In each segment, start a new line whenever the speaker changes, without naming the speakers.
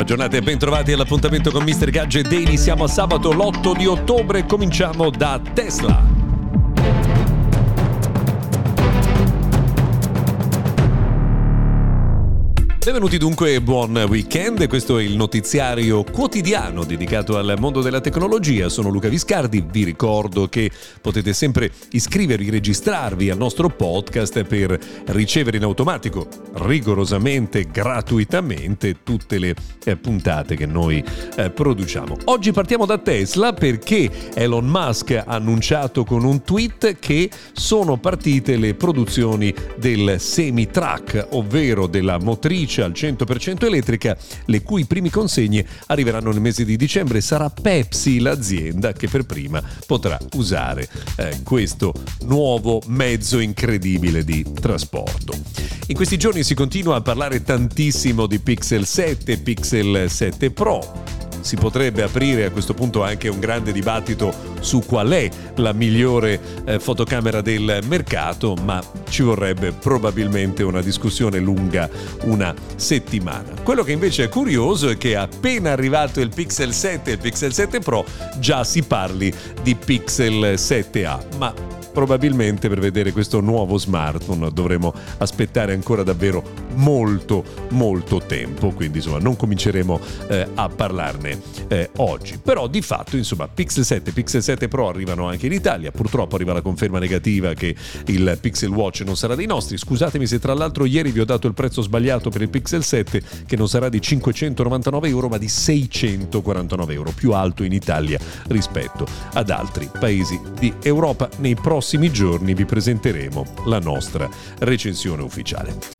Buona giornata e ben trovati all'appuntamento con Mr. Gadget Daily. Siamo a sabato l'8 di ottobre, cominciamo da Tesla. Benvenuti dunque buon weekend, questo è il notiziario quotidiano dedicato al mondo della tecnologia, sono Luca Viscardi, vi ricordo che potete sempre iscrivervi, registrarvi al nostro podcast per ricevere in automatico, rigorosamente, gratuitamente tutte le eh, puntate che noi eh, produciamo. Oggi partiamo da Tesla perché Elon Musk ha annunciato con un tweet che sono partite le produzioni del semi-truck, ovvero della motrice al 100% elettrica, le cui prime consegne arriveranno nel mese di dicembre. Sarà Pepsi l'azienda che per prima potrà usare eh, questo nuovo mezzo incredibile di trasporto. In questi giorni si continua a parlare tantissimo di Pixel 7, Pixel 7 Pro si potrebbe aprire a questo punto anche un grande dibattito su qual è la migliore eh, fotocamera del mercato, ma ci vorrebbe probabilmente una discussione lunga una settimana. Quello che invece è curioso è che appena arrivato il Pixel 7 e il Pixel 7 Pro già si parli di Pixel 7A, ma probabilmente per vedere questo nuovo smartphone dovremo aspettare ancora davvero molto molto tempo quindi insomma non cominceremo eh, a parlarne eh, oggi. Però di fatto insomma Pixel 7 Pixel 7 Pro arrivano anche in Italia. Purtroppo arriva la conferma negativa che il Pixel Watch non sarà dei nostri. Scusatemi se tra l'altro ieri vi ho dato il prezzo sbagliato per il Pixel 7 che non sarà di 599 euro ma di 649 euro più alto in Italia rispetto ad altri paesi di Europa. Nei prossimi giorni vi presenteremo la nostra recensione ufficiale.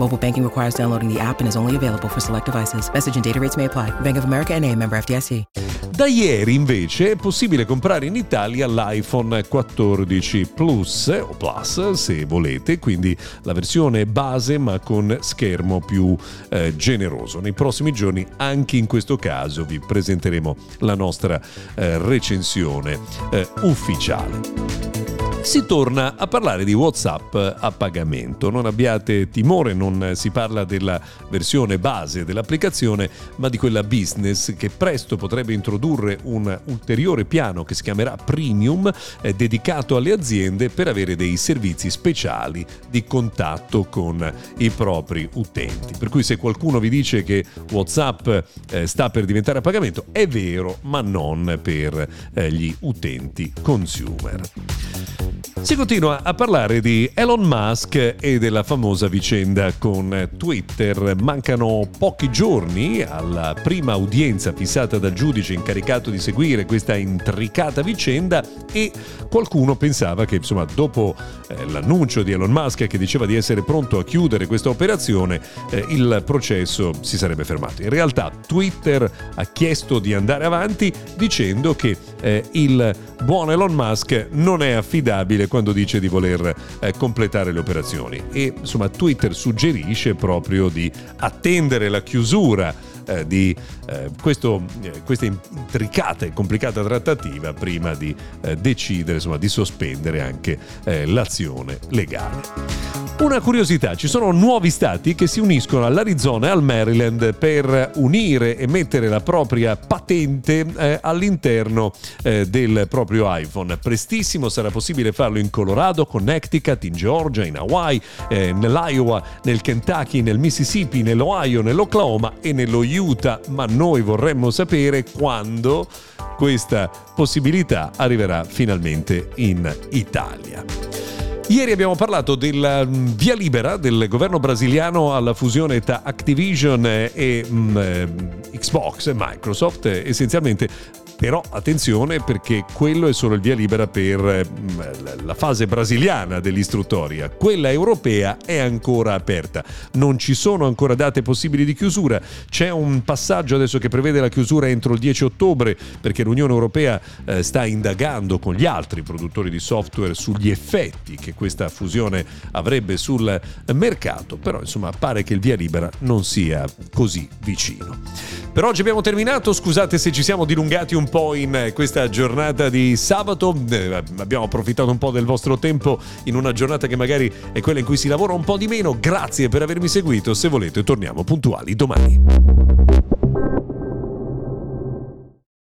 Mobile banking requires downloading the app and is only available for select devices. Message and data rates may apply. Bank of America NA, member FDIC.
Da ieri invece è possibile comprare in Italia l'iPhone 14 Plus o Plus se volete, quindi la versione base ma con schermo più eh, generoso. Nei prossimi giorni anche in questo caso vi presenteremo la nostra eh, recensione eh, ufficiale si torna a parlare di WhatsApp a pagamento. Non abbiate timore, non si parla della versione base dell'applicazione, ma di quella business che presto potrebbe introdurre un ulteriore piano che si chiamerà Premium, eh, dedicato alle aziende per avere dei servizi speciali di contatto con i propri utenti. Per cui se qualcuno vi dice che WhatsApp eh, sta per diventare a pagamento, è vero, ma non per eh, gli utenti consumer. Si continua a parlare di Elon Musk e della famosa vicenda con Twitter. Mancano pochi giorni alla prima udienza fissata dal giudice incaricato di seguire questa intricata vicenda e qualcuno pensava che insomma dopo eh, l'annuncio di Elon Musk che diceva di essere pronto a chiudere questa operazione eh, il processo si sarebbe fermato. In realtà Twitter ha chiesto di andare avanti dicendo che eh, il buon Elon Musk non è affidabile quando dice di voler eh, completare le operazioni. E insomma Twitter suggerisce proprio di attendere la chiusura eh, di eh, questo, eh, questa intricata e complicata trattativa prima di eh, decidere insomma, di sospendere anche eh, l'azione legale. Una curiosità, ci sono nuovi stati che si uniscono all'Arizona e al Maryland per unire e mettere la propria patente eh, all'interno del proprio iPhone. Prestissimo sarà possibile farlo in Colorado, Connecticut, in Georgia, in Hawaii, nell'Iowa, nel Kentucky, nel Mississippi, nell'Ohio, nell'Oklahoma e nello Utah aiuta, ma noi vorremmo sapere quando questa possibilità arriverà finalmente in Italia. Ieri abbiamo parlato del mm, via libera del governo brasiliano alla fusione tra Activision e mm, eh, Xbox e Microsoft, essenzialmente però attenzione perché quello è solo il via libera per mm, la fase brasiliana dell'istruttoria. Quella europea è ancora aperta. Non ci sono ancora date possibili di chiusura. C'è un passaggio adesso che prevede la chiusura entro il 10 ottobre perché l'Unione Europea eh, sta indagando con gli altri produttori di software sugli effetti che questa fusione avrebbe sul mercato. Però insomma pare che il via libera non sia così vicino. Per oggi abbiamo terminato. Scusate se ci siamo dilungati un po' in questa giornata di sabato. Eh, abbiamo approfittato un po' del vostro tempo in una giornata che magari è quella in cui si lavora un po' di meno. Grazie per avermi seguito. Se volete, torniamo puntuali domani.